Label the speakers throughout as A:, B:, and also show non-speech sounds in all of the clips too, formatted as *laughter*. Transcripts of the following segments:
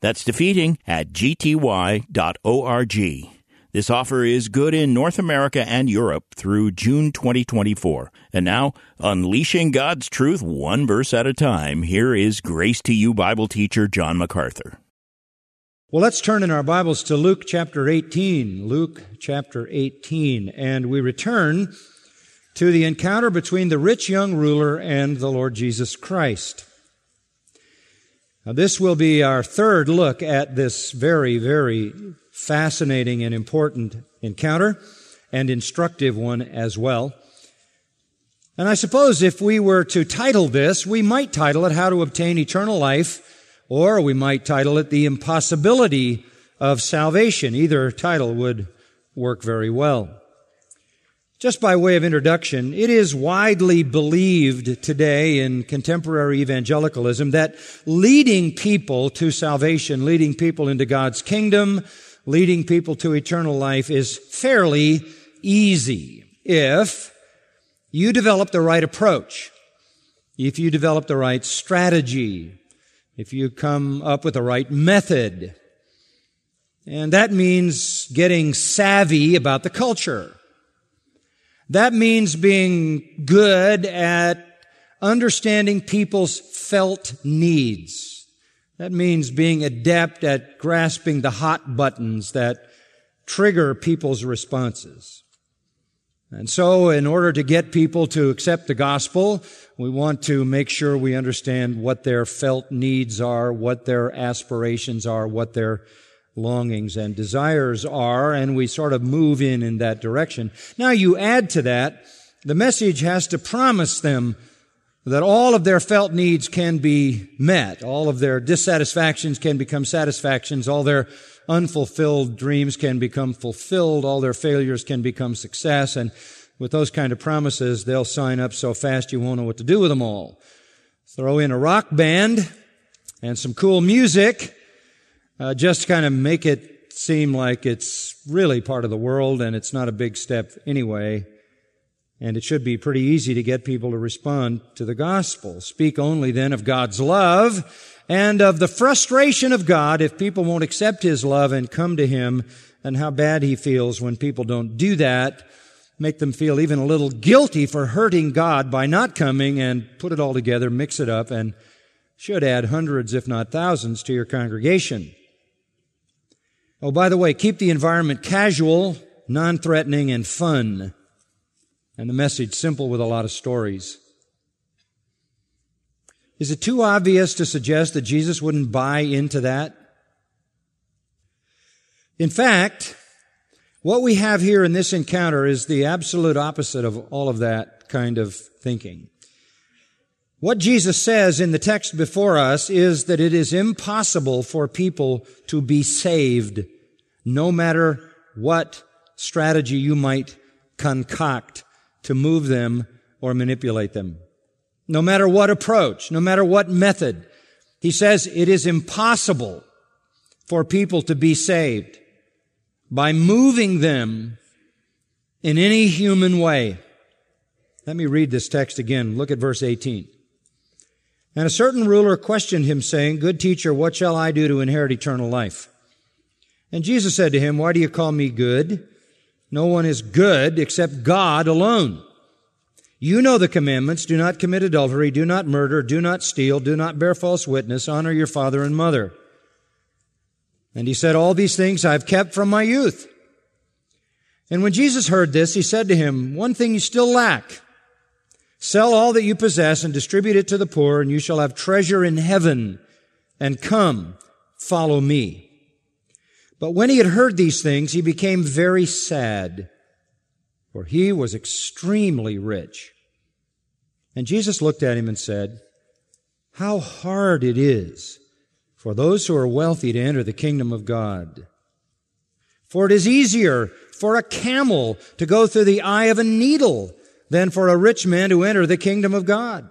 A: That's defeating at gty.org. This offer is good in North America and Europe through June 2024. And now, unleashing God's truth one verse at a time, here is Grace to You Bible teacher John MacArthur.
B: Well, let's turn in our Bibles to Luke chapter 18. Luke chapter 18. And we return to the encounter between the rich young ruler and the Lord Jesus Christ. Now, this will be our third look at this very, very fascinating and important encounter and instructive one as well. And I suppose if we were to title this, we might title it How to Obtain Eternal Life, or we might title it The Impossibility of Salvation. Either title would work very well. Just by way of introduction, it is widely believed today in contemporary evangelicalism that leading people to salvation, leading people into God's kingdom, leading people to eternal life is fairly easy if you develop the right approach, if you develop the right strategy, if you come up with the right method. And that means getting savvy about the culture. That means being good at understanding people's felt needs. That means being adept at grasping the hot buttons that trigger people's responses. And so, in order to get people to accept the gospel, we want to make sure we understand what their felt needs are, what their aspirations are, what their longings and desires are, and we sort of move in in that direction. Now you add to that, the message has to promise them that all of their felt needs can be met, all of their dissatisfactions can become satisfactions, all their unfulfilled dreams can become fulfilled, all their failures can become success, and with those kind of promises, they'll sign up so fast you won't know what to do with them all. Throw in a rock band and some cool music, uh, just kind of make it seem like it's really part of the world and it's not a big step anyway. And it should be pretty easy to get people to respond to the gospel. Speak only then of God's love and of the frustration of God if people won't accept His love and come to Him and how bad He feels when people don't do that. Make them feel even a little guilty for hurting God by not coming and put it all together, mix it up, and should add hundreds, if not thousands, to your congregation. Oh, by the way, keep the environment casual, non-threatening, and fun. And the message simple with a lot of stories. Is it too obvious to suggest that Jesus wouldn't buy into that? In fact, what we have here in this encounter is the absolute opposite of all of that kind of thinking. What Jesus says in the text before us is that it is impossible for people to be saved, no matter what strategy you might concoct to move them or manipulate them. No matter what approach, no matter what method. He says it is impossible for people to be saved by moving them in any human way. Let me read this text again. Look at verse 18. And a certain ruler questioned him, saying, Good teacher, what shall I do to inherit eternal life? And Jesus said to him, Why do you call me good? No one is good except God alone. You know the commandments. Do not commit adultery. Do not murder. Do not steal. Do not bear false witness. Honor your father and mother. And he said, All these things I've kept from my youth. And when Jesus heard this, he said to him, One thing you still lack. Sell all that you possess and distribute it to the poor, and you shall have treasure in heaven. And come, follow me. But when he had heard these things, he became very sad, for he was extremely rich. And Jesus looked at him and said, How hard it is for those who are wealthy to enter the kingdom of God. For it is easier for a camel to go through the eye of a needle than for a rich man to enter the kingdom of God.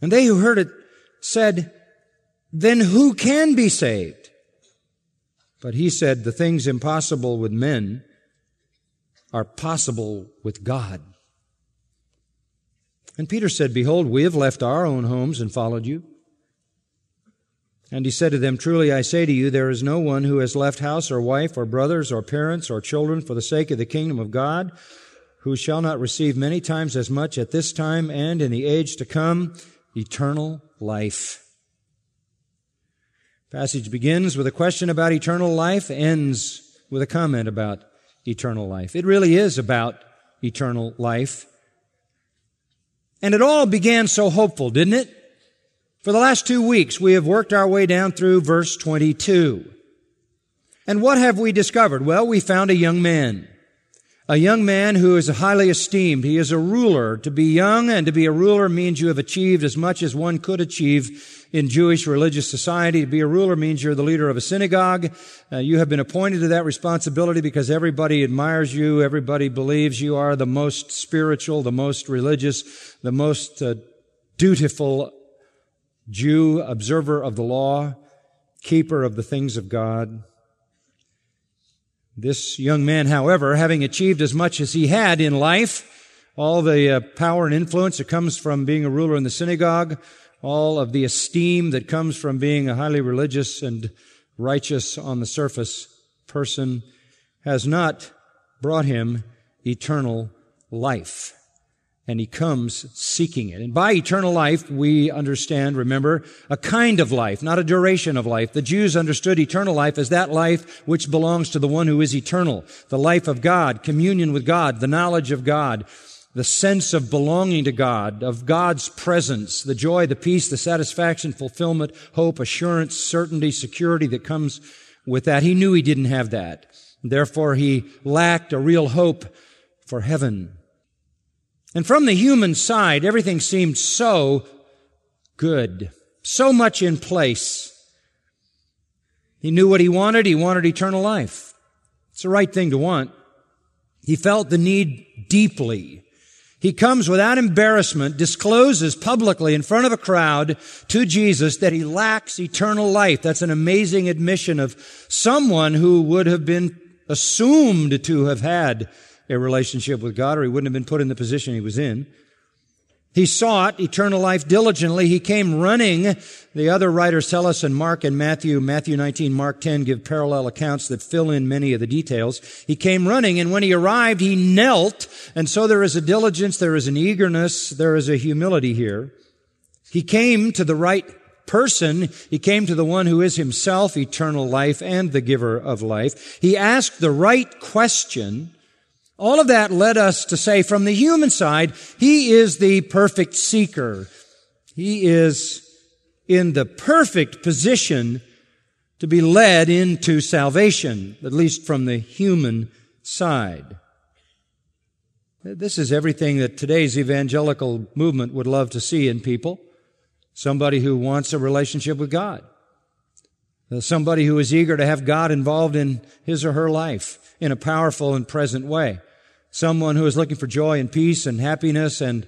B: And they who heard it said, then who can be saved? But he said, the things impossible with men are possible with God. And Peter said, Behold, we have left our own homes and followed you. And he said to them, Truly I say to you, there is no one who has left house or wife or brothers or parents or children for the sake of the kingdom of God who shall not receive many times as much at this time and in the age to come eternal life. Passage begins with a question about eternal life, ends with a comment about eternal life. It really is about eternal life. And it all began so hopeful, didn't it? For the last two weeks, we have worked our way down through verse 22. And what have we discovered? Well, we found a young man. A young man who is highly esteemed. He is a ruler. To be young and to be a ruler means you have achieved as much as one could achieve in Jewish religious society. To be a ruler means you're the leader of a synagogue. Uh, you have been appointed to that responsibility because everybody admires you. Everybody believes you are the most spiritual, the most religious, the most uh, dutiful Jew, observer of the law, keeper of the things of God. This young man, however, having achieved as much as he had in life, all the uh, power and influence that comes from being a ruler in the synagogue, all of the esteem that comes from being a highly religious and righteous on the surface person, has not brought him eternal life and he comes seeking it. And by eternal life, we understand, remember, a kind of life, not a duration of life. The Jews understood eternal life as that life which belongs to the one who is eternal, the life of God, communion with God, the knowledge of God, the sense of belonging to God, of God's presence, the joy, the peace, the satisfaction, fulfillment, hope, assurance, certainty, security that comes with that. He knew he didn't have that. Therefore, he lacked a real hope for heaven. And from the human side, everything seemed so good, so much in place. He knew what he wanted. He wanted eternal life. It's the right thing to want. He felt the need deeply. He comes without embarrassment, discloses publicly in front of a crowd to Jesus that he lacks eternal life. That's an amazing admission of someone who would have been assumed to have had a relationship with God or he wouldn't have been put in the position he was in. He sought eternal life diligently. He came running. The other writers tell us in Mark and Matthew, Matthew 19, Mark 10 give parallel accounts that fill in many of the details. He came running and when he arrived, he knelt. And so there is a diligence, there is an eagerness, there is a humility here. He came to the right person. He came to the one who is himself eternal life and the giver of life. He asked the right question. All of that led us to say from the human side, he is the perfect seeker. He is in the perfect position to be led into salvation, at least from the human side. This is everything that today's evangelical movement would love to see in people. Somebody who wants a relationship with God. Uh, somebody who is eager to have God involved in his or her life in a powerful and present way someone who is looking for joy and peace and happiness and,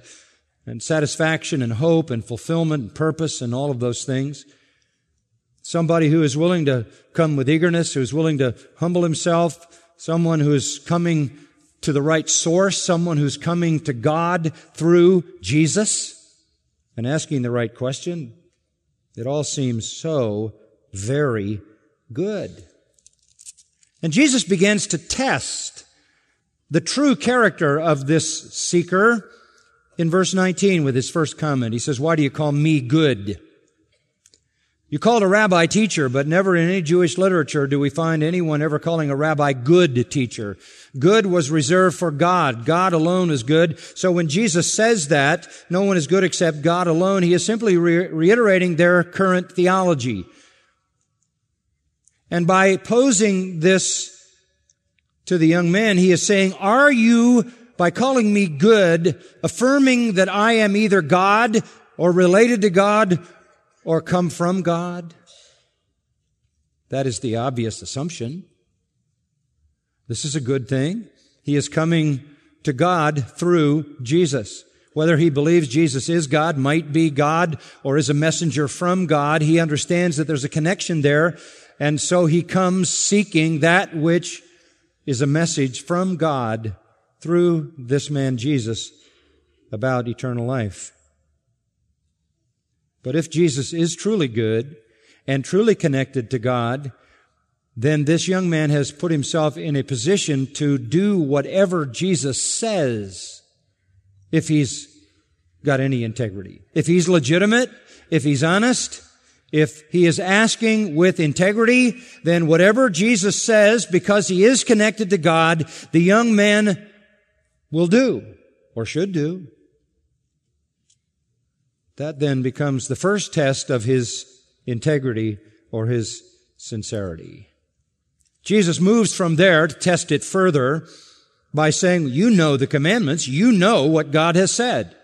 B: and satisfaction and hope and fulfillment and purpose and all of those things. Somebody who is willing to come with eagerness, who is willing to humble himself, someone who is coming to the right source, someone who's coming to God through Jesus and asking the right question. It all seems so very good. And Jesus begins to test the true character of this seeker in verse 19 with his first comment. He says, Why do you call me good? You called a rabbi teacher, but never in any Jewish literature do we find anyone ever calling a rabbi good teacher. Good was reserved for God. God alone is good. So when Jesus says that, no one is good except God alone, he is simply re- reiterating their current theology. And by posing this to the young man, he is saying, are you, by calling me good, affirming that I am either God or related to God or come from God? That is the obvious assumption. This is a good thing. He is coming to God through Jesus. Whether he believes Jesus is God, might be God, or is a messenger from God, he understands that there's a connection there, and so he comes seeking that which is a message from God through this man Jesus about eternal life. But if Jesus is truly good and truly connected to God, then this young man has put himself in a position to do whatever Jesus says if he's got any integrity. If he's legitimate, if he's honest, if he is asking with integrity, then whatever Jesus says, because he is connected to God, the young man will do or should do. That then becomes the first test of his integrity or his sincerity. Jesus moves from there to test it further by saying, you know the commandments. You know what God has said.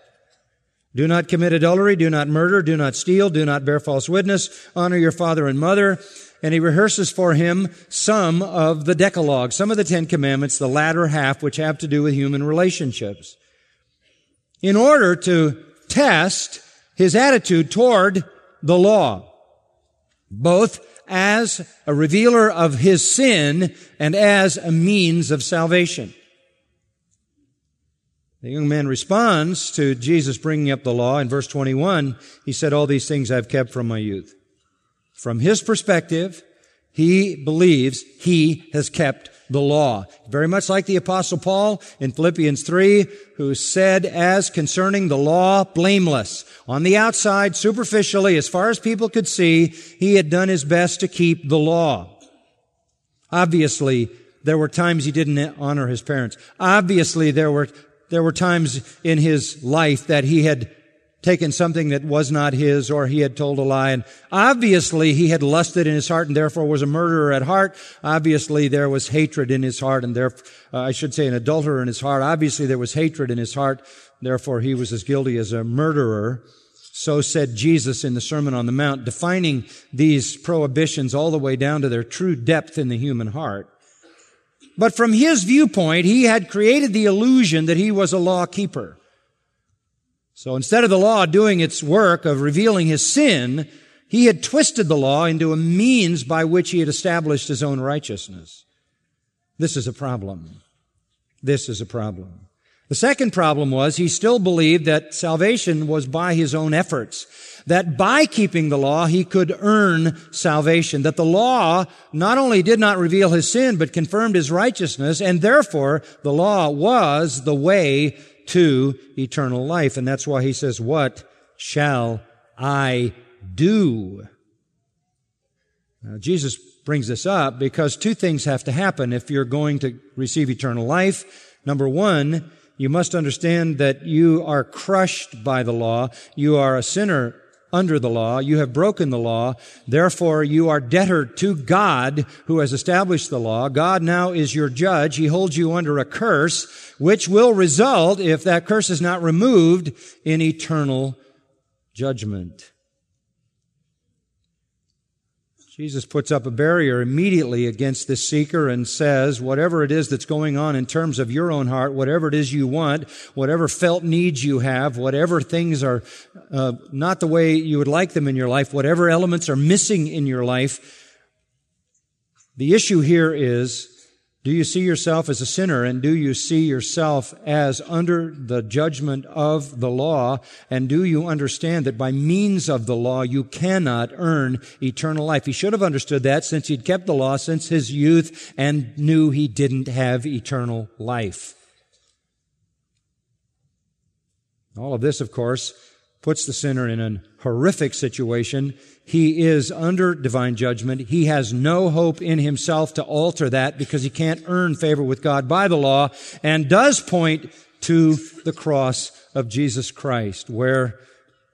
B: Do not commit adultery. Do not murder. Do not steal. Do not bear false witness. Honor your father and mother. And he rehearses for him some of the Decalogue, some of the Ten Commandments, the latter half, which have to do with human relationships. In order to test his attitude toward the law, both as a revealer of his sin and as a means of salvation. The young man responds to Jesus bringing up the law in verse 21. He said, all these things I've kept from my youth. From his perspective, he believes he has kept the law. Very much like the apostle Paul in Philippians 3, who said as concerning the law, blameless. On the outside, superficially, as far as people could see, he had done his best to keep the law. Obviously, there were times he didn't honor his parents. Obviously, there were, there were times in his life that he had taken something that was not his or he had told a lie. And obviously he had lusted in his heart and therefore was a murderer at heart. Obviously there was hatred in his heart and therefore, uh, I should say an adulterer in his heart. Obviously there was hatred in his heart. Therefore he was as guilty as a murderer. So said Jesus in the Sermon on the Mount, defining these prohibitions all the way down to their true depth in the human heart. But from his viewpoint, he had created the illusion that he was a law keeper. So instead of the law doing its work of revealing his sin, he had twisted the law into a means by which he had established his own righteousness. This is a problem. This is a problem. The second problem was he still believed that salvation was by his own efforts. That by keeping the law, he could earn salvation. That the law not only did not reveal his sin, but confirmed his righteousness, and therefore the law was the way to eternal life. And that's why he says, what shall I do? Now, Jesus brings this up because two things have to happen if you're going to receive eternal life. Number one, you must understand that you are crushed by the law. You are a sinner under the law. You have broken the law. Therefore, you are debtor to God who has established the law. God now is your judge. He holds you under a curse, which will result, if that curse is not removed, in eternal judgment. Jesus puts up a barrier immediately against this seeker and says, whatever it is that's going on in terms of your own heart, whatever it is you want, whatever felt needs you have, whatever things are uh, not the way you would like them in your life, whatever elements are missing in your life, the issue here is do you see yourself as a sinner and do you see yourself as under the judgment of the law? And do you understand that by means of the law you cannot earn eternal life? He should have understood that since he'd kept the law since his youth and knew he didn't have eternal life. All of this, of course, puts the sinner in a horrific situation he is under divine judgment. He has no hope in himself to alter that because he can't earn favor with God by the law and does point to the cross of Jesus Christ where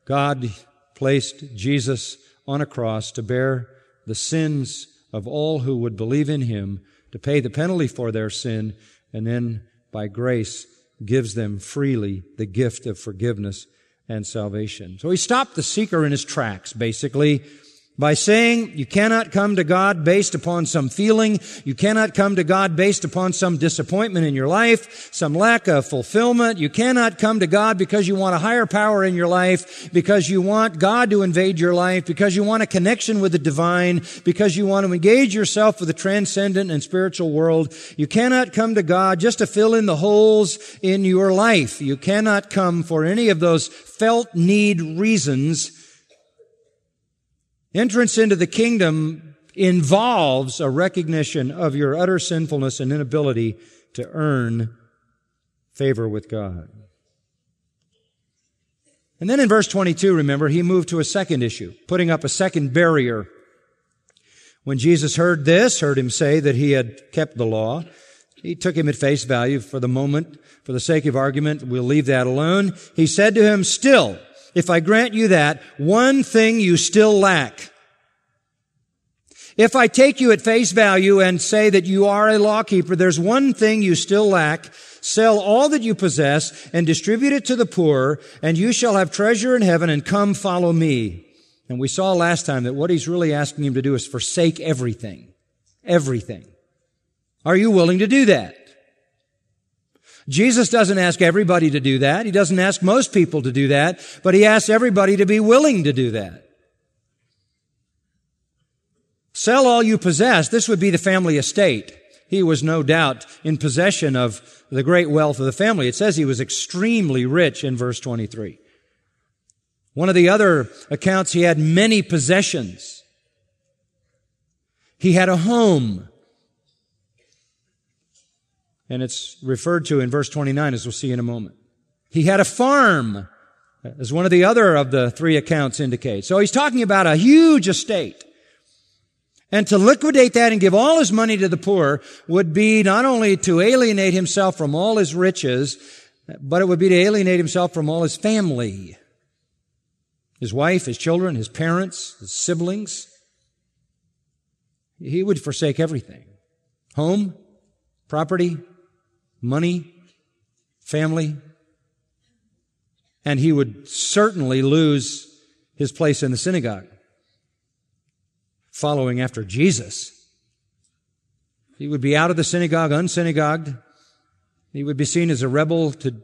B: God placed Jesus on a cross to bear the sins of all who would believe in him, to pay the penalty for their sin, and then by grace gives them freely the gift of forgiveness and salvation. So he stopped the seeker in his tracks, basically, by saying you cannot come to God based upon some feeling. You cannot come to God based upon some disappointment in your life, some lack of fulfillment. You cannot come to God because you want a higher power in your life, because you want God to invade your life, because you want a connection with the divine, because you want to engage yourself with the transcendent and spiritual world. You cannot come to God just to fill in the holes in your life. You cannot come for any of those felt need reasons Entrance into the kingdom involves a recognition of your utter sinfulness and inability to earn favor with God. And then in verse 22, remember, he moved to a second issue, putting up a second barrier. When Jesus heard this, heard him say that he had kept the law, he took him at face value for the moment. For the sake of argument, we'll leave that alone. He said to him, still, if I grant you that, one thing you still lack. If I take you at face value and say that you are a lawkeeper, there's one thing you still lack. Sell all that you possess and distribute it to the poor, and you shall have treasure in heaven, and come follow me. And we saw last time that what he's really asking him to do is forsake everything. Everything. Are you willing to do that? Jesus doesn't ask everybody to do that. He doesn't ask most people to do that, but he asks everybody to be willing to do that. Sell all you possess. This would be the family estate. He was no doubt in possession of the great wealth of the family. It says he was extremely rich in verse 23. One of the other accounts, he had many possessions. He had a home. And it's referred to in verse 29 as we'll see in a moment. He had a farm, as one of the other of the three accounts indicate. So he's talking about a huge estate. And to liquidate that and give all his money to the poor would be not only to alienate himself from all his riches, but it would be to alienate himself from all his family. His wife, his children, his parents, his siblings. He would forsake everything. Home, property, money, family, and he would certainly lose his place in the synagogue, following after Jesus. He would be out of the synagogue, unsynagogued. He would be seen as a rebel to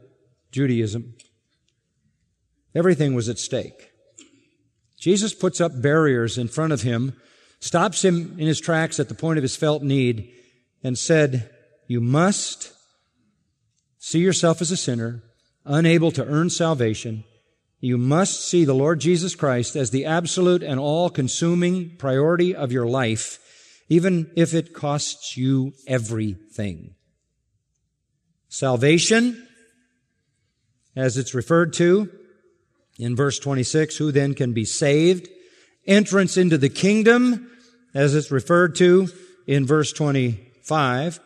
B: Judaism. Everything was at stake. Jesus puts up barriers in front of him, stops him in his tracks at the point of his felt need, and said, You must see yourself as a sinner, unable to earn salvation, you must see the Lord Jesus Christ as the absolute and all consuming priority of your life, even if it costs you everything. Salvation, as it's referred to in verse 26, who then can be saved? Entrance into the kingdom, as it's referred to in verse 25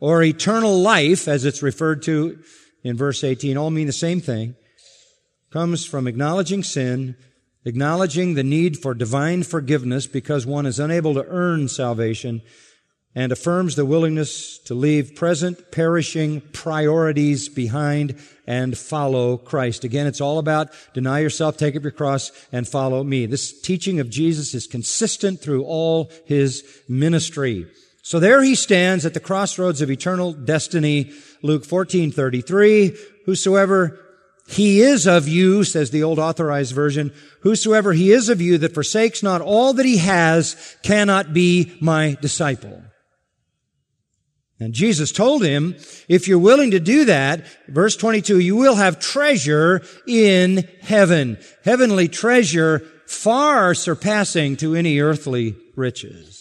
B: or eternal life, as it's referred to in verse 18, all mean the same thing, comes from acknowledging sin, acknowledging the need for divine forgiveness because one is unable to earn salvation, and affirms the willingness to leave present perishing priorities behind and follow Christ. Again, it's all about deny yourself, take up your cross, and follow me. This teaching of Jesus is consistent through all his ministry. So there he stands at the crossroads of eternal destiny. Luke 14, 33. Whosoever he is of you, says the old authorized version, whosoever he is of you that forsakes not all that he has cannot be my disciple. And Jesus told him, if you're willing to do that, verse 22, you will have treasure in heaven. Heavenly treasure far surpassing to any earthly riches.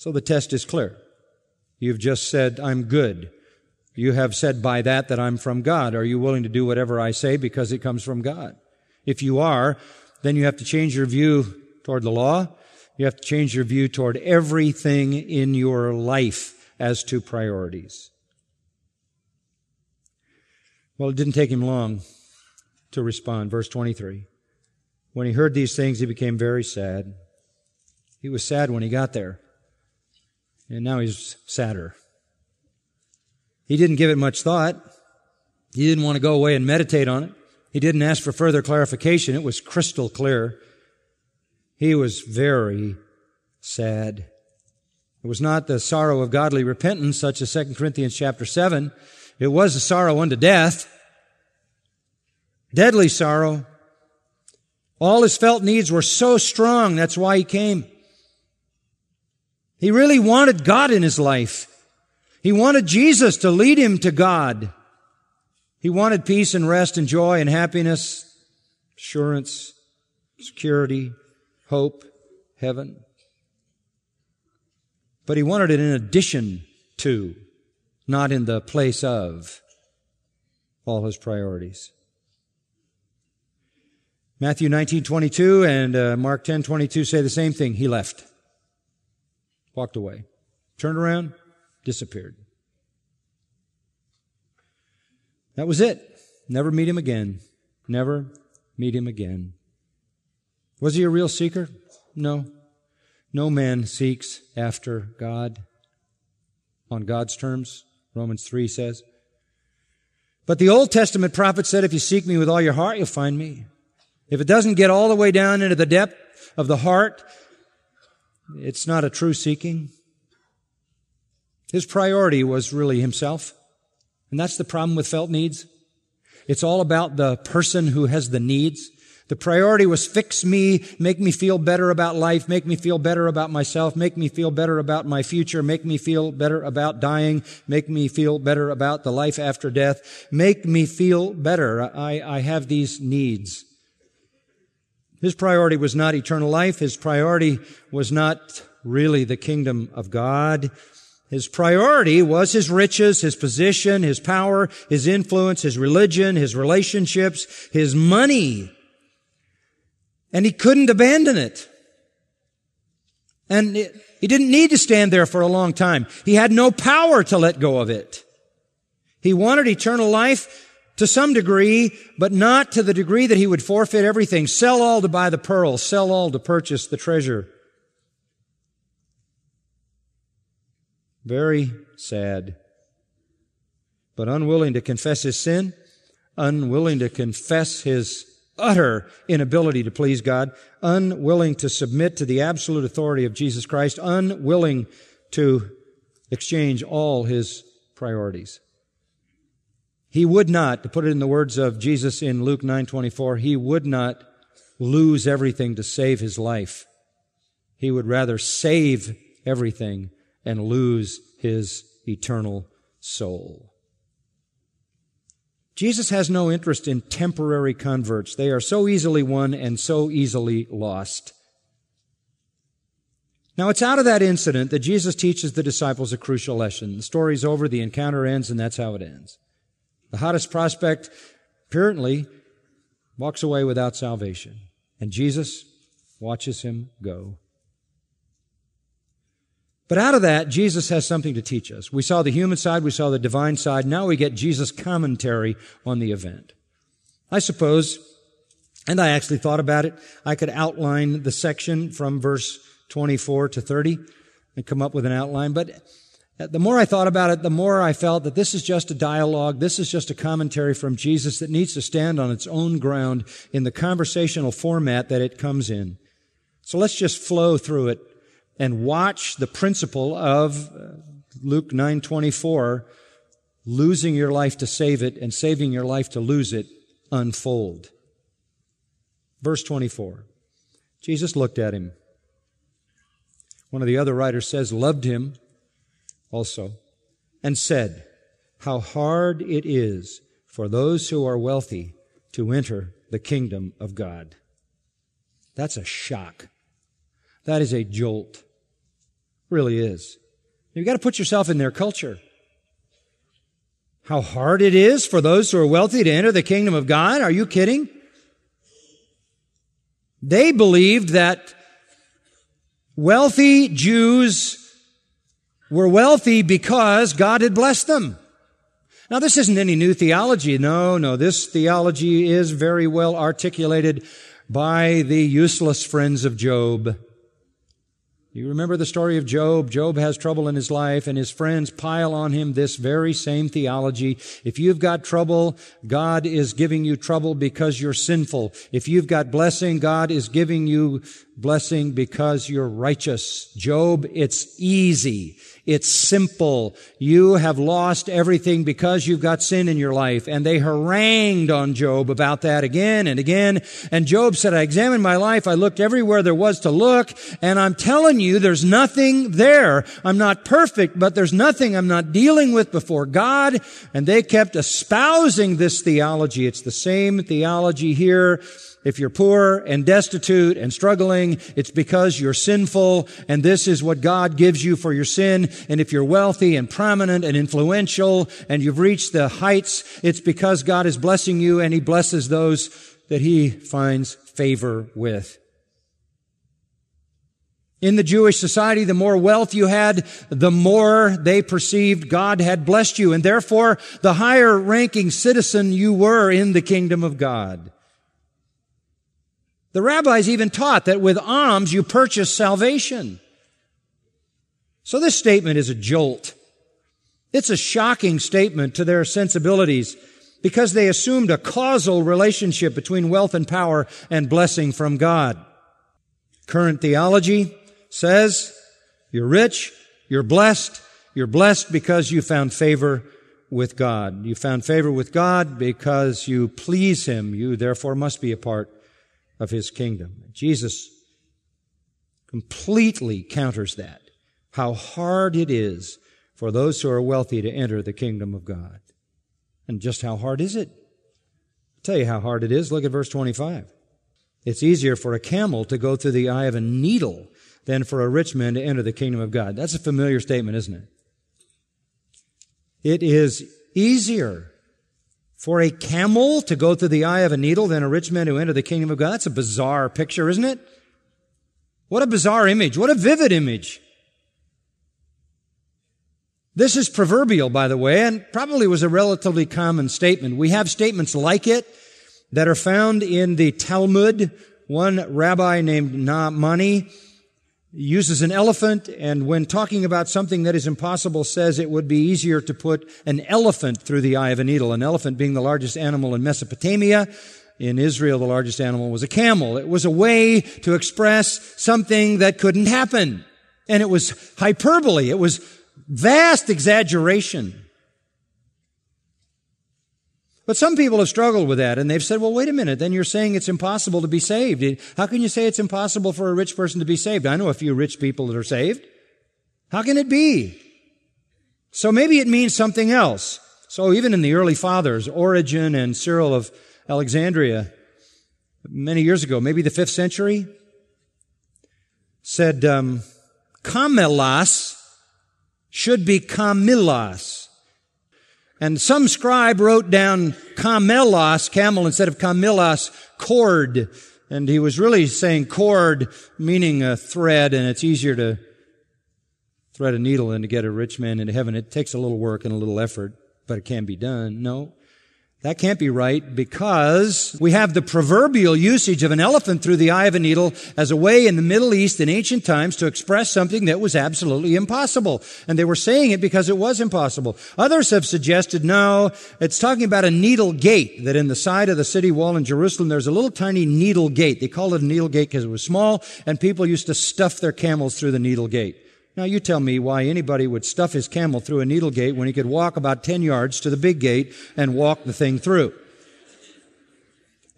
B: So the test is clear. You've just said, I'm good. You have said by that that I'm from God. Are you willing to do whatever I say because it comes from God? If you are, then you have to change your view toward the law. You have to change your view toward everything in your life as to priorities. Well, it didn't take him long to respond. Verse 23. When he heard these things, he became very sad. He was sad when he got there and now he's sadder. He didn't give it much thought. He didn't want to go away and meditate on it. He didn't ask for further clarification. It was crystal clear. He was very sad. It was not the sorrow of godly repentance, such as 2 Corinthians chapter 7. It was a sorrow unto death. Deadly sorrow. All his felt needs were so strong, that's why he came. He really wanted God in his life. He wanted Jesus to lead him to God. He wanted peace and rest and joy and happiness, assurance, security, hope, heaven. But he wanted it in addition to, not in the place of, all his priorities. Matthew 19:22 and uh, Mark 10:22 say the same thing. He left. Walked away. Turned around, disappeared. That was it. Never meet him again. Never meet him again. Was he a real seeker? No. No man seeks after God on God's terms, Romans 3 says. But the Old Testament prophet said, if you seek me with all your heart, you'll find me. If it doesn't get all the way down into the depth of the heart, it's not a true seeking. His priority was really himself. And that's the problem with felt needs. It's all about the person who has the needs. The priority was fix me, make me feel better about life, make me feel better about myself, make me feel better about my future, make me feel better about dying, make me feel better about the life after death, make me feel better. I, I have these needs. His priority was not eternal life. His priority was not really the kingdom of God. His priority was his riches, his position, his power, his influence, his religion, his relationships, his money. And he couldn't abandon it. And it, he didn't need to stand there for a long time. He had no power to let go of it. He wanted eternal life to some degree, but not to the degree that he would forfeit everything. Sell all to buy the pearl. Sell all to purchase the treasure. Very sad. But unwilling to confess his sin, unwilling to confess his utter inability to please God, unwilling to submit to the absolute authority of Jesus Christ, unwilling to exchange all his priorities. He would not, to put it in the words of Jesus in Luke 9:24, he would not lose everything to save his life. He would rather save everything and lose his eternal soul. Jesus has no interest in temporary converts. They are so easily won and so easily lost. Now, it's out of that incident that Jesus teaches the disciples a crucial lesson. The story's over, the encounter ends, and that's how it ends. The hottest prospect apparently walks away without salvation, and Jesus watches him go. But out of that, Jesus has something to teach us. We saw the human side, we saw the divine side. Now we get Jesus' commentary on the event. I suppose, and I actually thought about it, I could outline the section from verse 24 to 30 and come up with an outline, but the more I thought about it, the more I felt that this is just a dialogue. This is just a commentary from Jesus that needs to stand on its own ground in the conversational format that it comes in. So let's just flow through it and watch the principle of uh, Luke 9:24 losing your life to save it and saving your life to lose it unfold. Verse 24. Jesus looked at him. One of the other writers says loved him also, and said, How hard it is for those who are wealthy to enter the kingdom of God. That's a shock. That is a jolt. Really is. You've got to put yourself in their culture. How hard it is for those who are wealthy to enter the kingdom of God? Are you kidding? They believed that wealthy Jews were wealthy because God had blessed them. Now, this isn't any new theology. No, no, this theology is very well articulated by the useless friends of Job. You remember the story of Job. Job has trouble in his life and his friends pile on him this very same theology. If you've got trouble, God is giving you trouble because you're sinful. If you've got blessing, God is giving you blessing because you're righteous. Job, it's easy. It's simple. You have lost everything because you've got sin in your life. And they harangued on Job about that again and again. And Job said, I examined my life. I looked everywhere there was to look. And I'm telling you, there's nothing there. I'm not perfect, but there's nothing I'm not dealing with before God. And they kept espousing this theology. It's the same theology here if you're poor and destitute and struggling, it's because you're sinful and this is what God gives you for your sin. And if you're wealthy and prominent and influential and you've reached the heights, it's because God is blessing you and He blesses those that He finds favor with. In the Jewish society, the more wealth you had, the more they perceived God had blessed you, and therefore the higher ranking citizen you were in the kingdom of God. The rabbis even taught that with alms you purchase salvation. So this statement is a jolt. It's a shocking statement to their sensibilities because they assumed a causal relationship between wealth and power and blessing from God. Current theology says you're rich, you're blessed, you're blessed because you found favor with God. You found favor with God because you please Him. You therefore must be a part of his kingdom. Jesus completely counters that. How hard it is for those who are wealthy to enter the kingdom of God. And just how hard is it? I'll tell you how hard it is. Look at verse 25. It's easier for a camel to go through the eye of a needle than for a rich man to enter the kingdom of God. That's a familiar statement, isn't it? It is easier for a camel to go through the eye of a needle than a rich man who enter the kingdom of God. That's a bizarre picture, isn't it? What a bizarre image. What a vivid image. This is proverbial, by the way, and probably was a relatively common statement. We have statements like it that are found in the Talmud. One rabbi named Na'mani uses an elephant and when talking about something that is impossible says it would be easier to put an elephant through the eye of a needle. An elephant being the largest animal in Mesopotamia. In Israel, the largest animal was a camel. It was a way to express something that couldn't happen. And it was hyperbole. It was vast exaggeration. But some people have struggled with that and they've said, well, wait a minute, then you're saying it's impossible to be saved. How can you say it's impossible for a rich person to be saved? I know a few rich people that are saved. How can it be? So maybe it means something else. So even in the early fathers, Origen and Cyril of Alexandria, many years ago, maybe the fifth century, said, um, should be Camillas. And some scribe wrote down camelos, camel, instead of camillas, cord. And he was really saying cord, meaning a thread, and it's easier to thread a needle than to get a rich man into heaven. It takes a little work and a little effort, but it can be done. No. That can't be right because we have the proverbial usage of an elephant through the eye of a needle as a way in the Middle East in ancient times to express something that was absolutely impossible. And they were saying it because it was impossible. Others have suggested, no, it's talking about a needle gate, that in the side of the city wall in Jerusalem, there's a little tiny needle gate. They called it a needle gate because it was small and people used to stuff their camels through the needle gate. Now you tell me why anybody would stuff his camel through a needle gate when he could walk about 10 yards to the big gate and walk the thing through.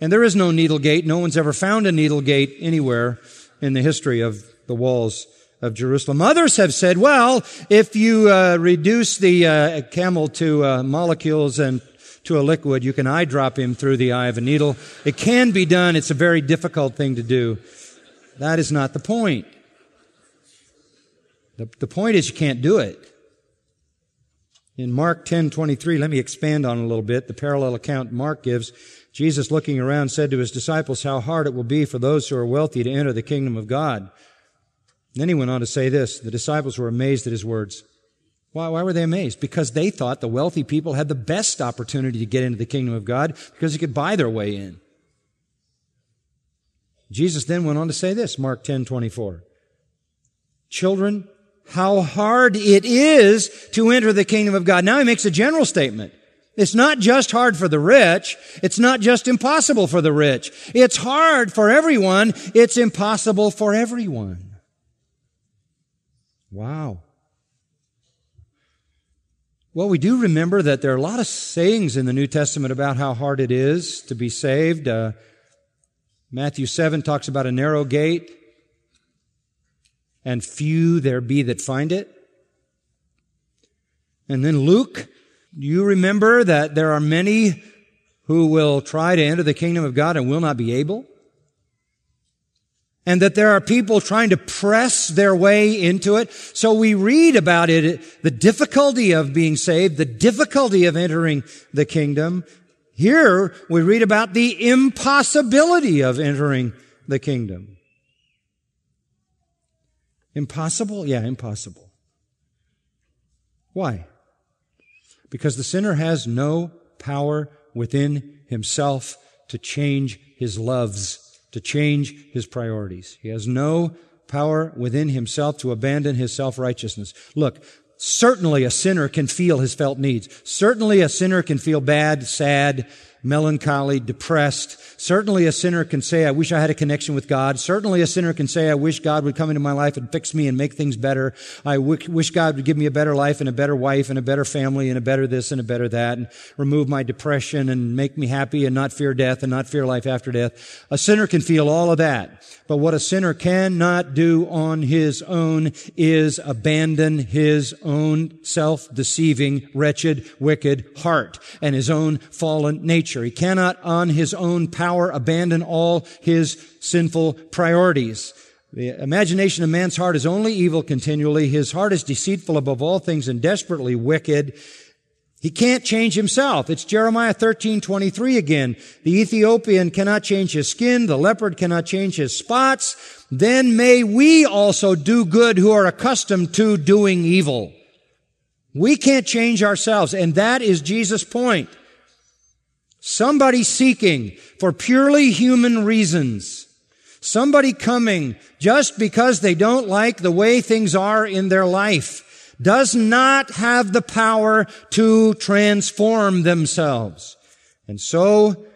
B: And there is no needle gate. No one's ever found a needle gate anywhere in the history of the walls of Jerusalem. Others have said, well, if you uh, reduce the uh, camel to uh, molecules and to a liquid, you can eye drop him through the eye of a needle. It can be done. It's a very difficult thing to do. That is not the point. The, the point is you can't do it. In Mark 10:23, let me expand on a little bit. The parallel account Mark gives, Jesus looking around said to his disciples how hard it will be for those who are wealthy to enter the kingdom of God. Then he went on to say this. The disciples were amazed at his words. Why, why were they amazed? Because they thought the wealthy people had the best opportunity to get into the kingdom of God because they could buy their way in. Jesus then went on to say this, Mark 10:24. children, how hard it is to enter the kingdom of God. Now he makes a general statement. It's not just hard for the rich. It's not just impossible for the rich. It's hard for everyone. It's impossible for everyone. Wow. Well, we do remember that there are a lot of sayings in the New Testament about how hard it is to be saved. Uh, Matthew 7 talks about a narrow gate, and few there be that find it. And then Luke, you remember that there are many who will try to enter the kingdom of God and will not be able? and that there are people trying to press their way into it. So we read about it, the difficulty of being saved, the difficulty of entering the kingdom. Here we read about the impossibility of entering the kingdom. Impossible? Yeah, impossible. Why? Because the sinner has no power within himself to change his loves to change his priorities. He has no power within himself to abandon his self-righteousness. Look, certainly a sinner can feel his felt needs. Certainly a sinner can feel bad, sad, melancholy, depressed. Certainly a sinner can say, I wish I had a connection with God. Certainly a sinner can say, I wish God would come into my life and fix me and make things better. I wish God would give me a better life and a better wife and a better family and a better this and a better that and remove my depression and make me happy and not fear death and not fear life after death. A sinner can feel all of that. But what a sinner cannot do on his own is abandon his own self-deceiving, wretched, wicked heart and his own fallen nature. He cannot on his own power abandon all his sinful priorities. The imagination of man's heart is only evil continually. His heart is deceitful above all things and desperately wicked. He can't change himself. It's Jeremiah 13, 23 again. The Ethiopian cannot change his skin. The leopard cannot change his spots. Then may we also do good who are accustomed to doing evil. We can't change ourselves. And that is Jesus' point. Somebody seeking for purely human reasons. Somebody coming just because they don't like the way things are in their life does not have the power to transform themselves. And so,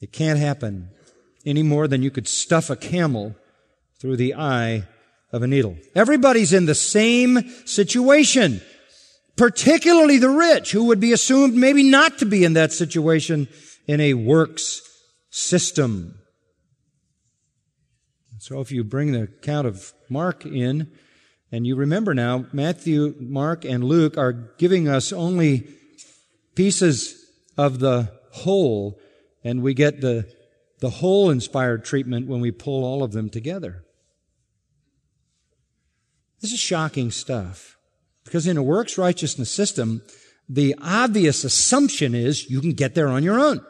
B: it can't happen any more than you could stuff a camel through the eye of a needle. Everybody's in the same situation, particularly the rich, who would be assumed maybe not to be in that situation in a works system. So if you bring the account of Mark in, and you remember now, Matthew, Mark, and Luke are giving us only pieces of the whole, and we get the, the whole inspired treatment when we pull all of them together. This is shocking stuff. Because in a works righteousness system, the obvious assumption is you can get there on your own.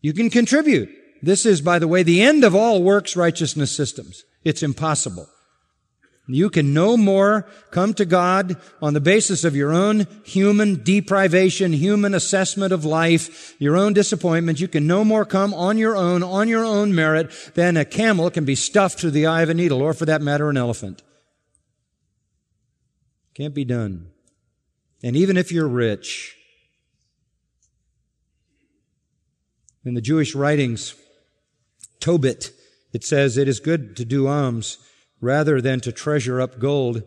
B: You can contribute. This is, by the way, the end of all works righteousness systems. It's impossible. You can no more come to God on the basis of your own human deprivation, human assessment of life, your own disappointment. You can no more come on your own, on your own merit, than a camel can be stuffed through the eye of a needle, or for that matter, an elephant. Can't be done. And even if you're rich, in the Jewish writings, Tobit, it says, it is good to do alms rather than to treasure up gold.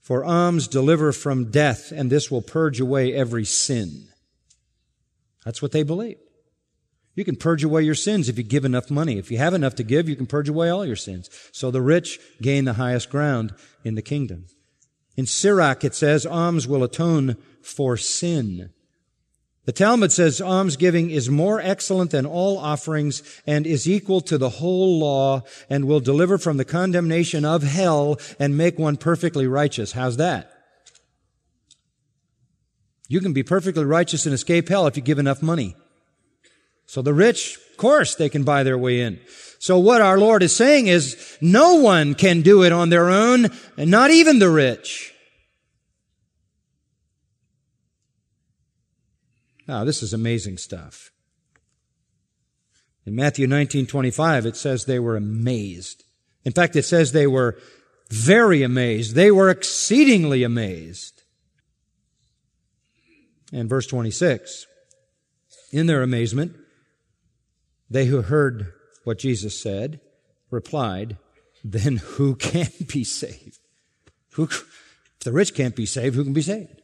B: For alms deliver from death, and this will purge away every sin. That's what they believe. You can purge away your sins if you give enough money. If you have enough to give, you can purge away all your sins. So the rich gain the highest ground in the kingdom. In Sirach, it says, alms will atone for sin. The Talmud says almsgiving is more excellent than all offerings and is equal to the whole law and will deliver from the condemnation of hell and make one perfectly righteous. How's that? You can be perfectly righteous and escape hell if you give enough money. So the rich, of course, they can buy their way in. So what our Lord is saying is no one can do it on their own, and not even the rich. Now, this is amazing stuff. In Matthew 19:25 it says they were amazed. In fact, it says they were very amazed. They were exceedingly amazed. And verse 26, in their amazement, they who heard what Jesus said replied, then who can be saved? Who, if the rich can't be saved, who can be saved?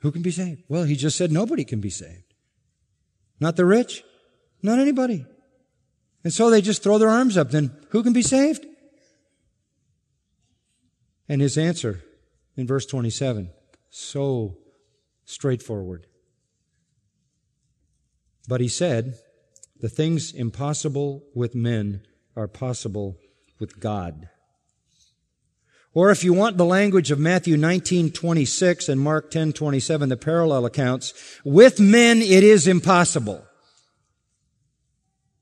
B: Who can be saved? Well, he just said nobody can be saved. Not the rich, not anybody. And so they just throw their arms up. Then who can be saved? And his answer in verse 27, so straightforward. But he said, the things impossible with men are possible with God. Or if you want the language of Matthew 19:26 and Mark 10:27, the parallel accounts, with men it is impossible.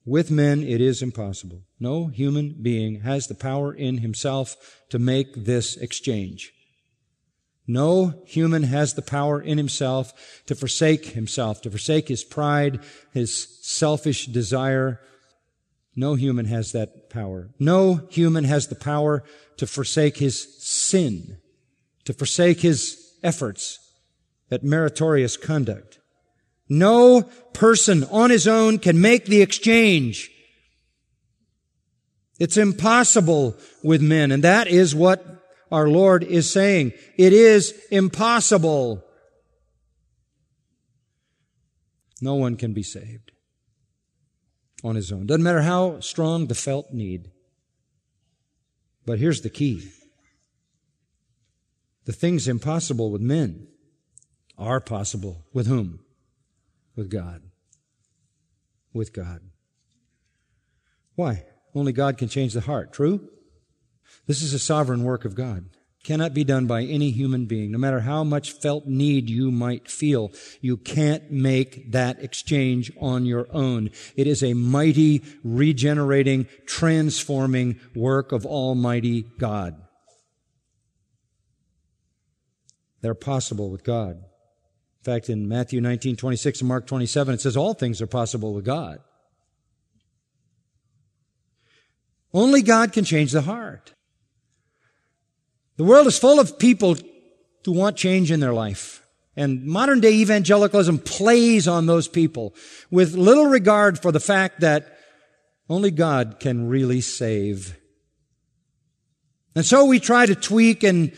B: With men it is impossible. No human being has the power in himself to make this exchange. No human has the power in himself to forsake himself, to forsake his pride, his selfish desire. No human has that power. No human has the power to forsake his sin, to forsake his efforts at meritorious conduct. No person on his own can make the exchange. It's impossible with men, and that is what our Lord is saying. It is impossible. No one can be saved on his own. Doesn't matter how strong the felt need. But here's the key. The things impossible with men are possible with whom? With God. With God. Why? Only God can change the heart. True? This is a sovereign work of God. Cannot be done by any human being. No matter how much felt need you might feel, you can't make that exchange on your own. It is a mighty, regenerating, transforming work of Almighty God. They're possible with God. In fact, in Matthew 19, 26 and Mark 27, it says all things are possible with God. Only God can change the heart. The world is full of people who want change in their life. And modern day evangelicalism plays on those people with little regard for the fact that only God can really save. And so we try to tweak and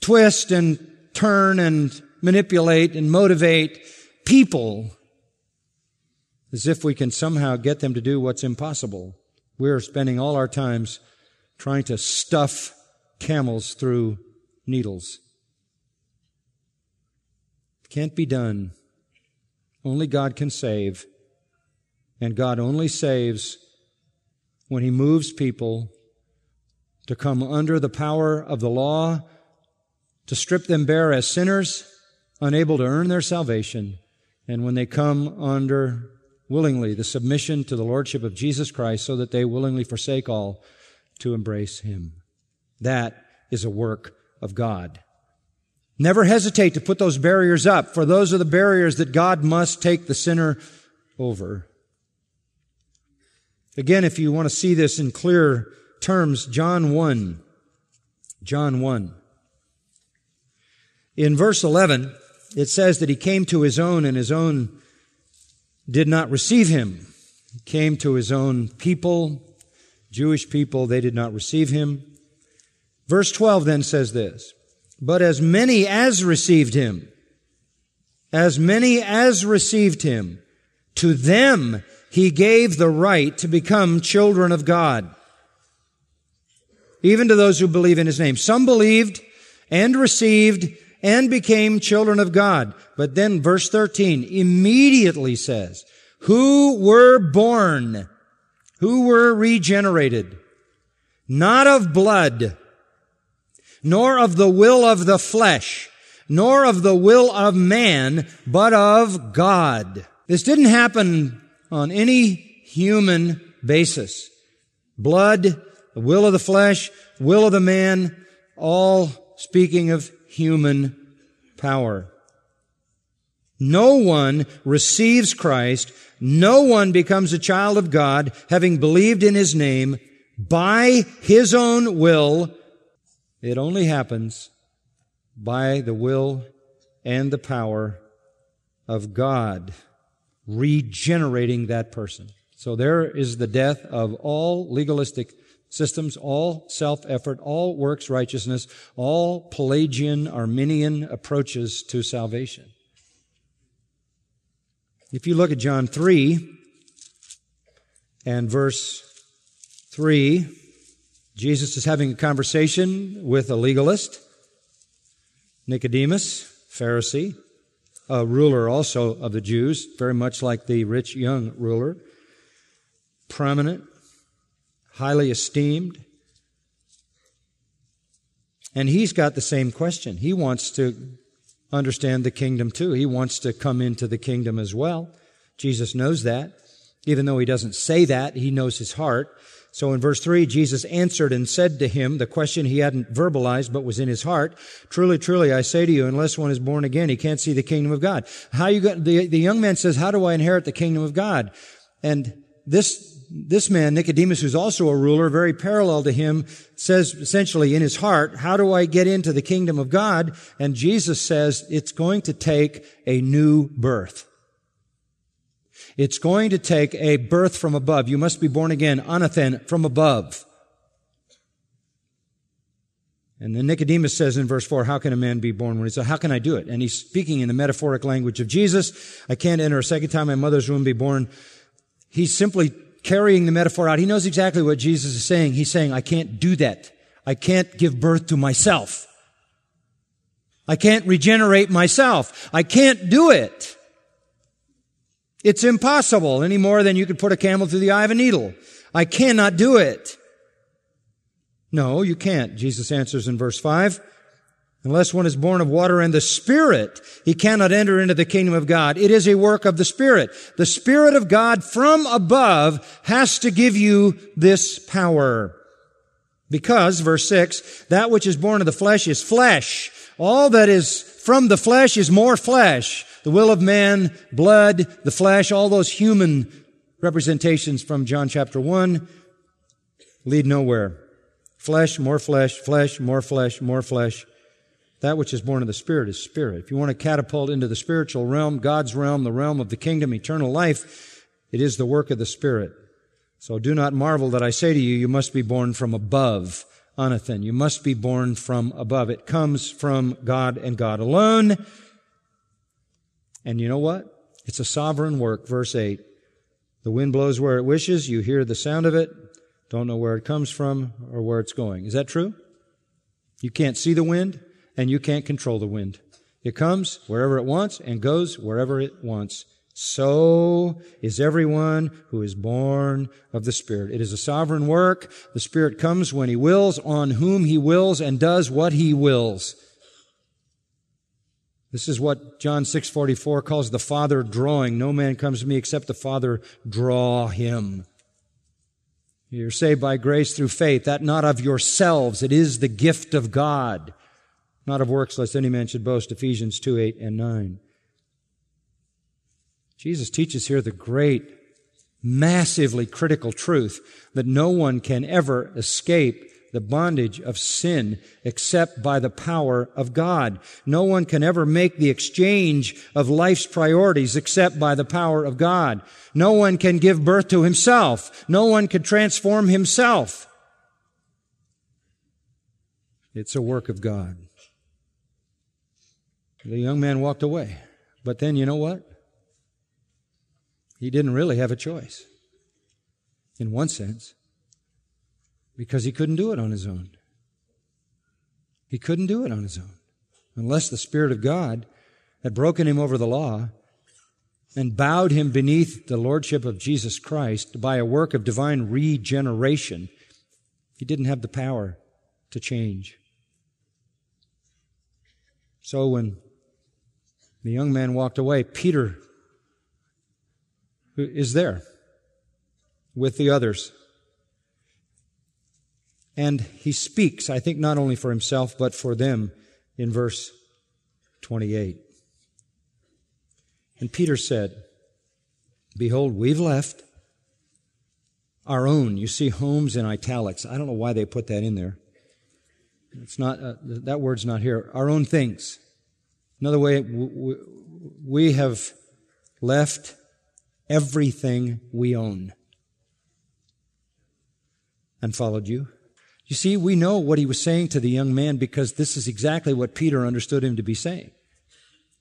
B: twist and turn and manipulate and motivate people as if we can somehow get them to do what's impossible. We're spending all our times trying to stuff camels through needles. Can't be done. Only God can save. And God only saves when He moves people to come under the power of the law, to strip them bare as sinners, unable to earn their salvation, and when they come under willingly the submission to the Lordship of Jesus Christ so that they willingly forsake all to embrace Him. That is a work of God. Never hesitate to put those barriers up, for those are the barriers that God must take the sinner over. Again, if you want to see this in clear terms, John 1. John 1. In verse 11, it says that he came to his own and his own did not receive him. He came to his own people, Jewish people, they did not receive him. Verse 12 then says this, but as many as received him, as many as received him, to them he gave the right to become children of God. Even to those who believe in his name. Some believed and received and became children of God. But then verse 13 immediately says, who were born, who were regenerated, not of blood, nor of the will of the flesh, nor of the will of man, but of God. This didn't happen on any human basis. Blood, the will of the flesh, will of the man, all speaking of human power. No one receives Christ. No one becomes a child of God having believed in his name by his own will. It only happens by the will and the power of God regenerating that person. So there is the death of all legalistic systems, all self-effort, all works righteousness, all Pelagian, Arminian approaches to salvation. If you look at John 3 and verse 3, Jesus is having a conversation with a legalist, Nicodemus, Pharisee, a ruler also of the Jews, very much like the rich young ruler, prominent, highly esteemed. And he's got the same question. He wants to understand the kingdom too. He wants to come into the kingdom as well. Jesus knows that. Even though he doesn't say that, he knows his heart. So in verse 3, Jesus answered and said to him the question he hadn't verbalized but was in his heart. Truly, truly, I say to you, unless one is born again, he can't see the kingdom of God. How you got, the, the young man says, how do I inherit the kingdom of God? And this, this man, Nicodemus, who's also a ruler, very parallel to him, says essentially in his heart, how do I get into the kingdom of God? And Jesus says, it's going to take a new birth. It's going to take a birth from above. You must be born again, anathen, from above. And then Nicodemus says in verse 4, how can a man be born when he's, how can I do it? And he's speaking in the metaphoric language of Jesus. I can't enter a second time my mother's womb be born. He's simply carrying the metaphor out. He knows exactly what Jesus is saying. He's saying, I can't do that. I can't give birth to myself. I can't regenerate myself. I can't do it. It's impossible any more than you could put a camel through the eye of a needle. I cannot do it. No, you can't, Jesus answers in verse 5. Unless one is born of water and the Spirit, he cannot enter into the kingdom of God. It is a work of the Spirit. The Spirit of God from above has to give you this power. Because, verse 6, that which is born of the flesh is flesh. All that is from the flesh is more flesh. The will of man, blood, the flesh, all those human representations from John chapter 1 lead nowhere. Flesh, more flesh, flesh, more flesh, more flesh. That which is born of the Spirit is Spirit. If you want to catapult into the spiritual realm, God's realm, the realm of the kingdom, eternal life, it is the work of the Spirit. So do not marvel that I say to you, you must be born from above. Anathen. You must be born from above. It comes from God and God alone. And you know what? It's a sovereign work. Verse 8. The wind blows where it wishes. You hear the sound of it. Don't know where it comes from or where it's going. Is that true? You can't see the wind and you can't control the wind. It comes wherever it wants and goes wherever it wants. So is everyone who is born of the Spirit. It is a sovereign work. The Spirit comes when He wills, on whom He wills, and does what He wills. This is what John 6:44 calls the Father drawing. No man comes to me except the Father draw him. You're saved by grace through faith, that not of yourselves. It is the gift of God, not of works, lest any man should boast. Ephesians 2, 8 and 9. Jesus teaches here the great, massively critical truth that no one can ever escape the bondage of sin except by the power of God. No one can ever make the exchange of life's priorities except by the power of God. No one can give birth to himself. No one can transform himself. It's a work of God. The young man walked away. But then you know what? He didn't really have a choice. In one sense because he couldn't do it on his own. He couldn't do it on his own unless the Spirit of God had broken him over the law and bowed him beneath the lordship of Jesus Christ by a work of divine regeneration. He didn't have the power to change. So when the young man walked away, Peter is there with the others. And he speaks, I think, not only for himself, but for them in verse 28. And Peter said, Behold, we've left our own. You see homes in italics. I don't know why they put that in there. It's not, uh, that word's not here. Our own things. Another way, we have left everything we own and followed you. You see, we know what he was saying to the young man because this is exactly what Peter understood him to be saying.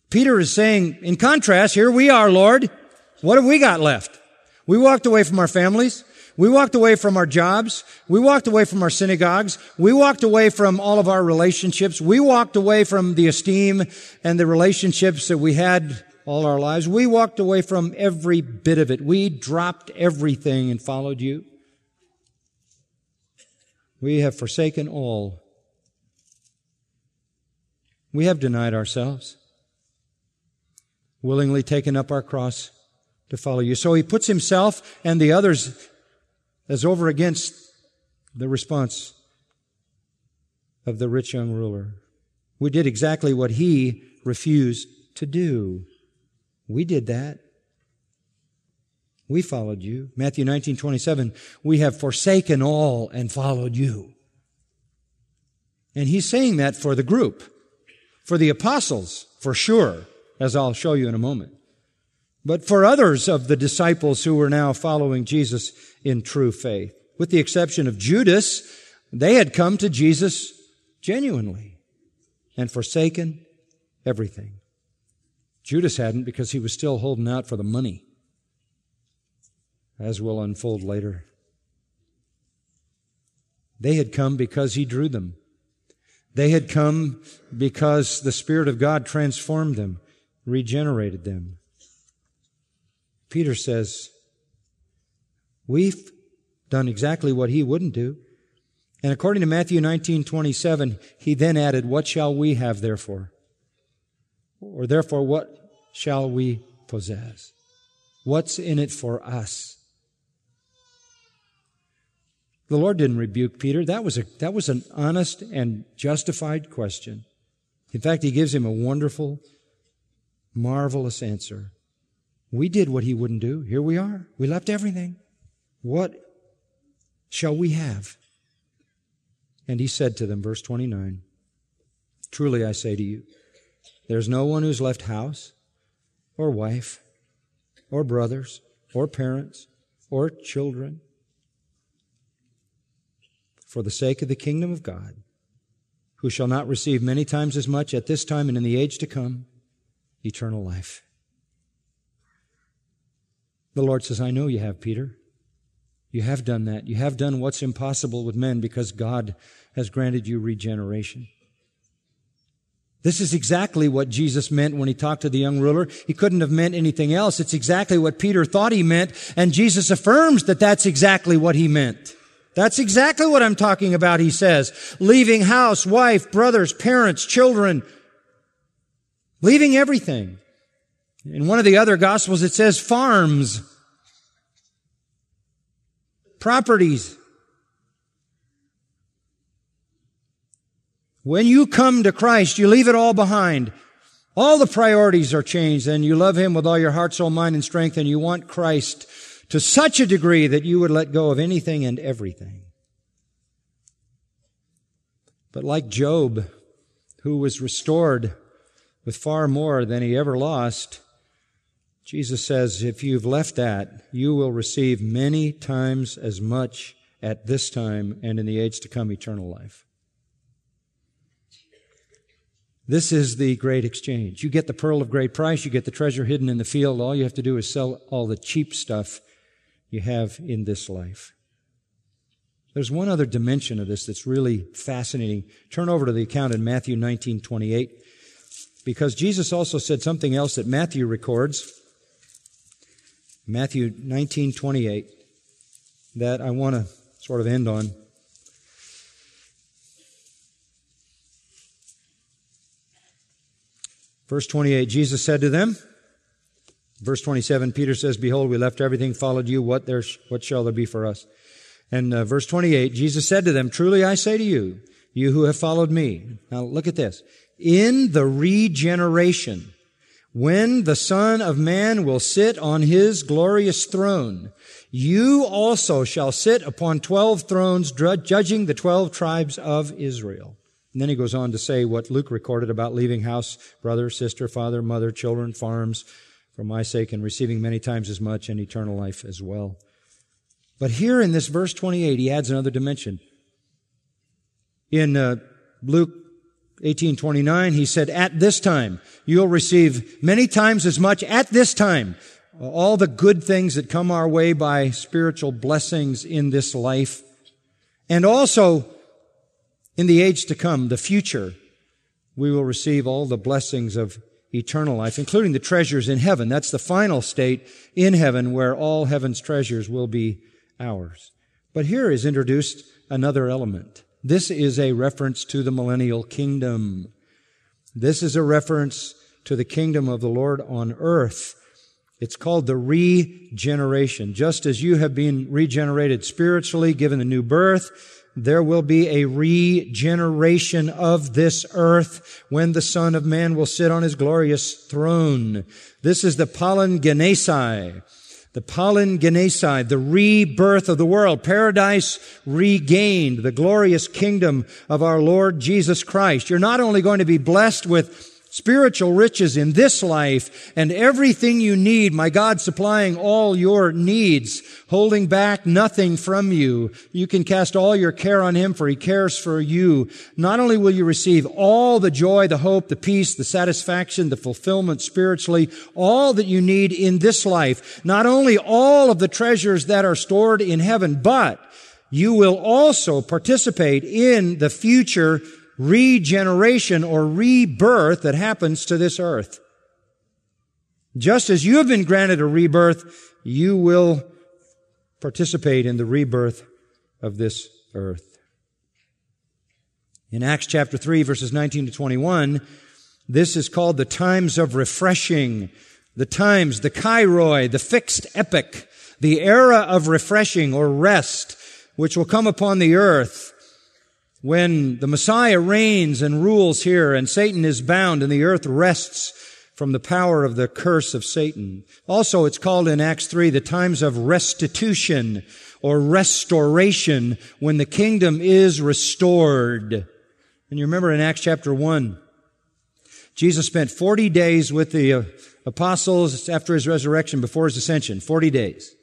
B: Peter is saying, in contrast, here we are, Lord. What have we got left? We walked away from our families. We walked away from our jobs. We walked away from our synagogues. We walked away from all of our relationships. We walked away from the esteem and the relationships that we had all our lives. We walked away from every bit of it. We dropped everything and followed you. We have forsaken all. We have denied ourselves, willingly taken up our cross to follow you. So he puts himself and the others as over against the response of the rich young ruler. We did exactly what he refused to do. We did that. We followed you. Matthew 19, 27, we have forsaken all and followed you. And he's saying that for the group, for the apostles, for sure, as I'll show you in a moment. But for others of the disciples who were now following Jesus in true faith, with the exception of Judas, they had come to Jesus genuinely and forsaken everything. Judas hadn't because he was still holding out for the money, as will unfold later. They had come because he drew them. They had come because the Spirit of God transformed them, regenerated them. Peter says, We've done exactly what he wouldn't do. And according to Matthew 19, 27, he then added, What shall we have therefore? Or therefore, what shall we possess? What's in it for us? The Lord didn't rebuke Peter. That was, a, that was an honest and justified question. In fact, he gives him a wonderful, marvelous answer. We did what he wouldn't do. Here we are. We left everything. What shall we have? And he said to them, verse 29, Truly I say to you, there's no one who's left house or wife or brothers or parents or children for the sake of the kingdom of God, who shall not receive many times as much at this time and in the age to come eternal life. The Lord says, I know you have, Peter. You have done that. You have done what's impossible with men because God has granted you regeneration. This is exactly what Jesus meant when he talked to the young ruler. He couldn't have meant anything else. It's exactly what Peter thought he meant, and Jesus affirms that that's exactly what he meant. That's exactly what I'm talking about, he says. Leaving house, wife, brothers, parents, children. Leaving everything. In one of the other gospels, it says farms, properties. When you come to Christ, you leave it all behind. All the priorities are changed and you love Him with all your heart, soul, mind, and strength and you want Christ to such a degree that you would let go of anything and everything. But like Job, who was restored with far more than he ever lost, Jesus says, if you've left that, you will receive many times as much at this time and in the age to come eternal life. This is the great exchange. You get the pearl of great price, you get the treasure hidden in the field. All you have to do is sell all the cheap stuff you have in this life. There's one other dimension of this that's really fascinating. Turn over to the account in Matthew 19, 28, because Jesus also said something else that Matthew records. Matthew 19, 28, that I want to sort of end on. Verse 28, Jesus said to them, verse 27, Peter says, Behold, we left everything, followed you. What there, what shall there be for us? And uh, verse 28, Jesus said to them, Truly I say to you, you who have followed me. Now look at this. In the regeneration when the Son of Man will sit on his glorious throne, you also shall sit upon twelve thrones, judging the twelve tribes of Israel. And then he goes on to say what Luke recorded about leaving house, brother, sister, father, mother, children, farms, for my sake, and receiving many times as much and eternal life as well. But here in this verse 28, he adds another dimension. In uh, Luke 1829, he said, at this time, you'll receive many times as much at this time. All the good things that come our way by spiritual blessings in this life. And also, in the age to come, the future, we will receive all the blessings of eternal life, including the treasures in heaven. That's the final state in heaven where all heaven's treasures will be ours. But here is introduced another element. This is a reference to the millennial kingdom. This is a reference to the kingdom of the Lord on earth. It's called the regeneration. Just as you have been regenerated spiritually, given a new birth, there will be a regeneration of this earth when the Son of Man will sit on his glorious throne. This is the palingenesia, the palingenesia, the rebirth of the world, paradise regained, the glorious kingdom of our Lord Jesus Christ. You're not only going to be blessed with spiritual riches in this life and everything you need, my God supplying all your needs, holding back nothing from you. You can cast all your care on Him for He cares for you. Not only will you receive all the joy, the hope, the peace, the satisfaction, the fulfillment spiritually, all that you need in this life, not only all of the treasures that are stored in heaven, but you will also participate in the future regeneration or rebirth that happens to this earth. Just as you have been granted a rebirth, you will participate in the rebirth of this earth. In Acts chapter 3 verses 19 to 21, this is called the times of refreshing. The times, the kairoi, the fixed epoch, the era of refreshing or rest, which will come upon the earth when the Messiah reigns and rules here and Satan is bound and the earth rests from the power of the curse of Satan. Also, it's called in Acts 3 the times of restitution or restoration when the kingdom is restored. And you remember in Acts chapter 1, Jesus spent 40 days with the uh, apostles after his resurrection before his ascension. 40 days.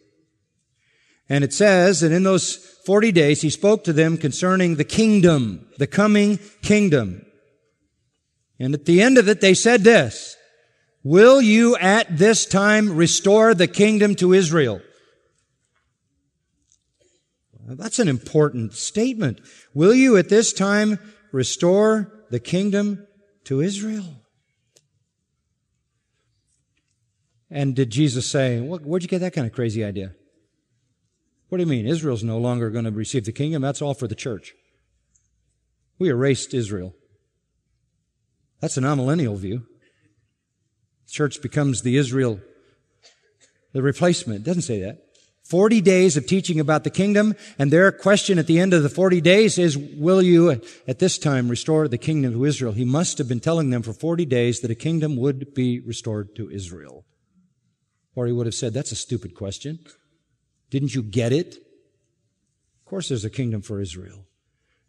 B: And it says that in those 40 days he spoke to them concerning the kingdom, the coming kingdom. And at the end of it they said this, Will you at this time restore the kingdom to Israel? That's an important statement. Will you at this time restore the kingdom to Israel? And did Jesus say, Where'd you get that kind of crazy idea? What do you mean? Israel's no longer going to receive the kingdom. That's all for the church. We erased Israel. That's an amillennial view. The church becomes the Israel, the replacement. It doesn't say that. 40 days of teaching about the kingdom, and their question at the end of the 40 days is, will you at this time restore the kingdom to Israel? He must have been telling them for 40 days that a kingdom would be restored to Israel. Or he would have said, that's a stupid question. Didn't you get it? Of course, there's a kingdom for Israel.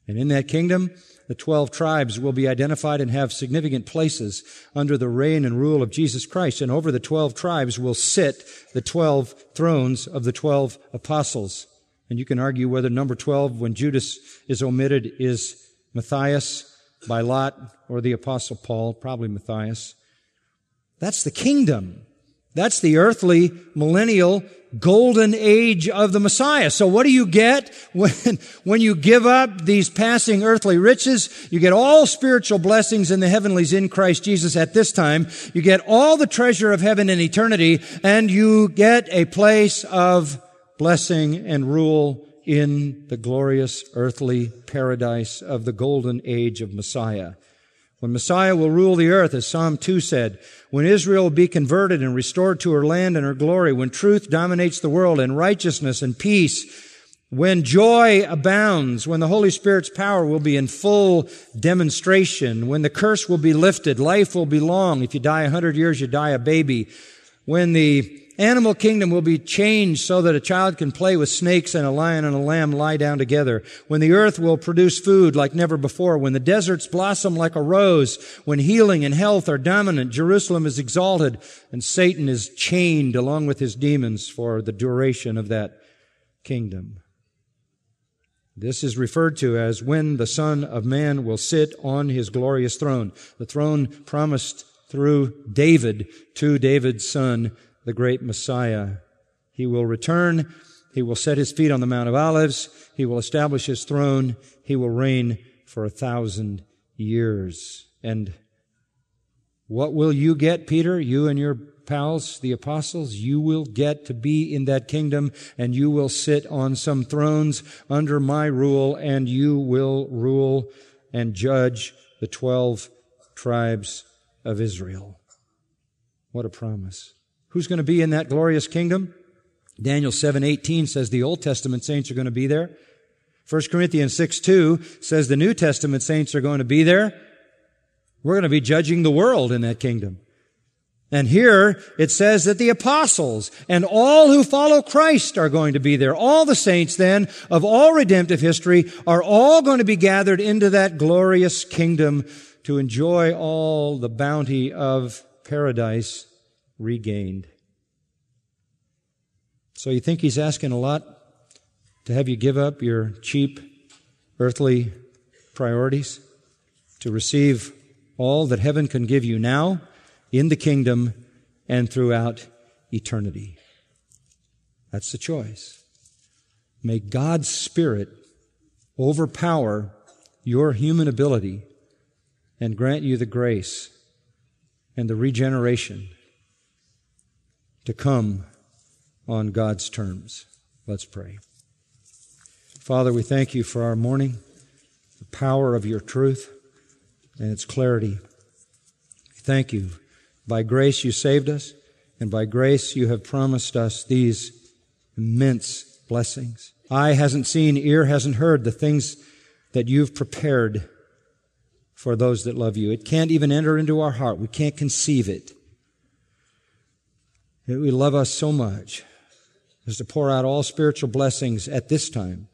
B: And in that kingdom, the 12 tribes will be identified and have significant places under the reign and rule of Jesus Christ. And over the 12 tribes will sit the 12 thrones of the 12 apostles. And you can argue whether number 12, when Judas is omitted, is Matthias by Lot or the apostle Paul, probably Matthias. That's the kingdom. That's the earthly millennial golden age of the Messiah. So what do you get *laughs* when, when you give up these passing earthly riches? You get all spiritual blessings in the heavenlies in Christ Jesus at this time. You get all the treasure of heaven in eternity and you get a place of blessing and rule in the glorious earthly paradise of the golden age of Messiah. When Messiah will rule the earth, as Psalm 2 said, when Israel will be converted and restored to her land and her glory, when truth dominates the world and righteousness and peace when joy abounds, when the Holy Spirit's power will be in full demonstration, when the curse will be lifted, life will be long. If you die a hundred years, you die a baby. When the animal kingdom will be changed so that a child can play with snakes and a lion and a lamb lie down together. When the earth will produce food like never before. When the deserts blossom like a rose. When healing and health are dominant. Jerusalem is exalted and Satan is chained along with his demons for the duration of that kingdom. This is referred to as when the Son of Man will sit on his glorious throne. The throne promised through David to David's son, the great Messiah. He will return. He will set his feet on the Mount of Olives. He will establish his throne. He will reign for a thousand years. And what will you get, Peter? You and your pals, the apostles, you will get to be in that kingdom and you will sit on some thrones under my rule and you will rule and judge the 12 tribes of Israel. What a promise. Who's going to be in that glorious kingdom? Daniel 7:18 says the Old Testament saints are going to be there. 1 Corinthians 6 2 says the New Testament saints are going to be there. We're going to be judging the world in that kingdom. And here it says that the apostles and all who follow Christ are going to be there. All the saints then of all redemptive history are all going to be gathered into that glorious kingdom to enjoy all the bounty of paradise regained. So you think he's asking a lot to have you give up your cheap earthly priorities to receive all that heaven can give you now in the kingdom and throughout eternity. That's the choice. May God's Spirit overpower your human ability and grant you the grace and the regeneration to come on God's terms. Let's pray. Father, we thank you for our morning, the power of your truth and its clarity. Thank you. By grace you saved us, and by grace you have promised us these immense blessings. Eye hasn't seen, ear hasn't heard the things that you've prepared for those that love you. It can't even enter into our heart. We can't conceive it. It will love us so much as to pour out all spiritual blessings at this time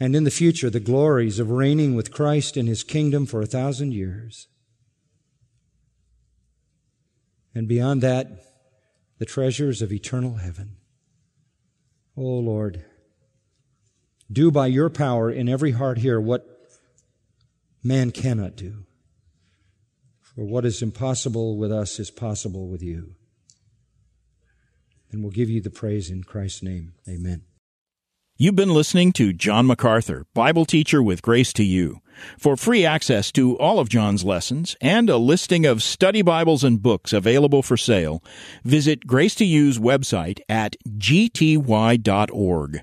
B: and in the future the glories of reigning with Christ in his kingdom for a thousand years. And beyond that, the treasures of eternal heaven. Oh Lord, do by your power in every heart here what man cannot do. For what is impossible with us is possible with you. And we'll give you the praise in Christ's name. Amen.
A: You've been listening to John MacArthur, Bible teacher with Grace to You. For free access to all of John's lessons and a listing of study Bibles and books available for sale, visit Grace to You's website at gty.org.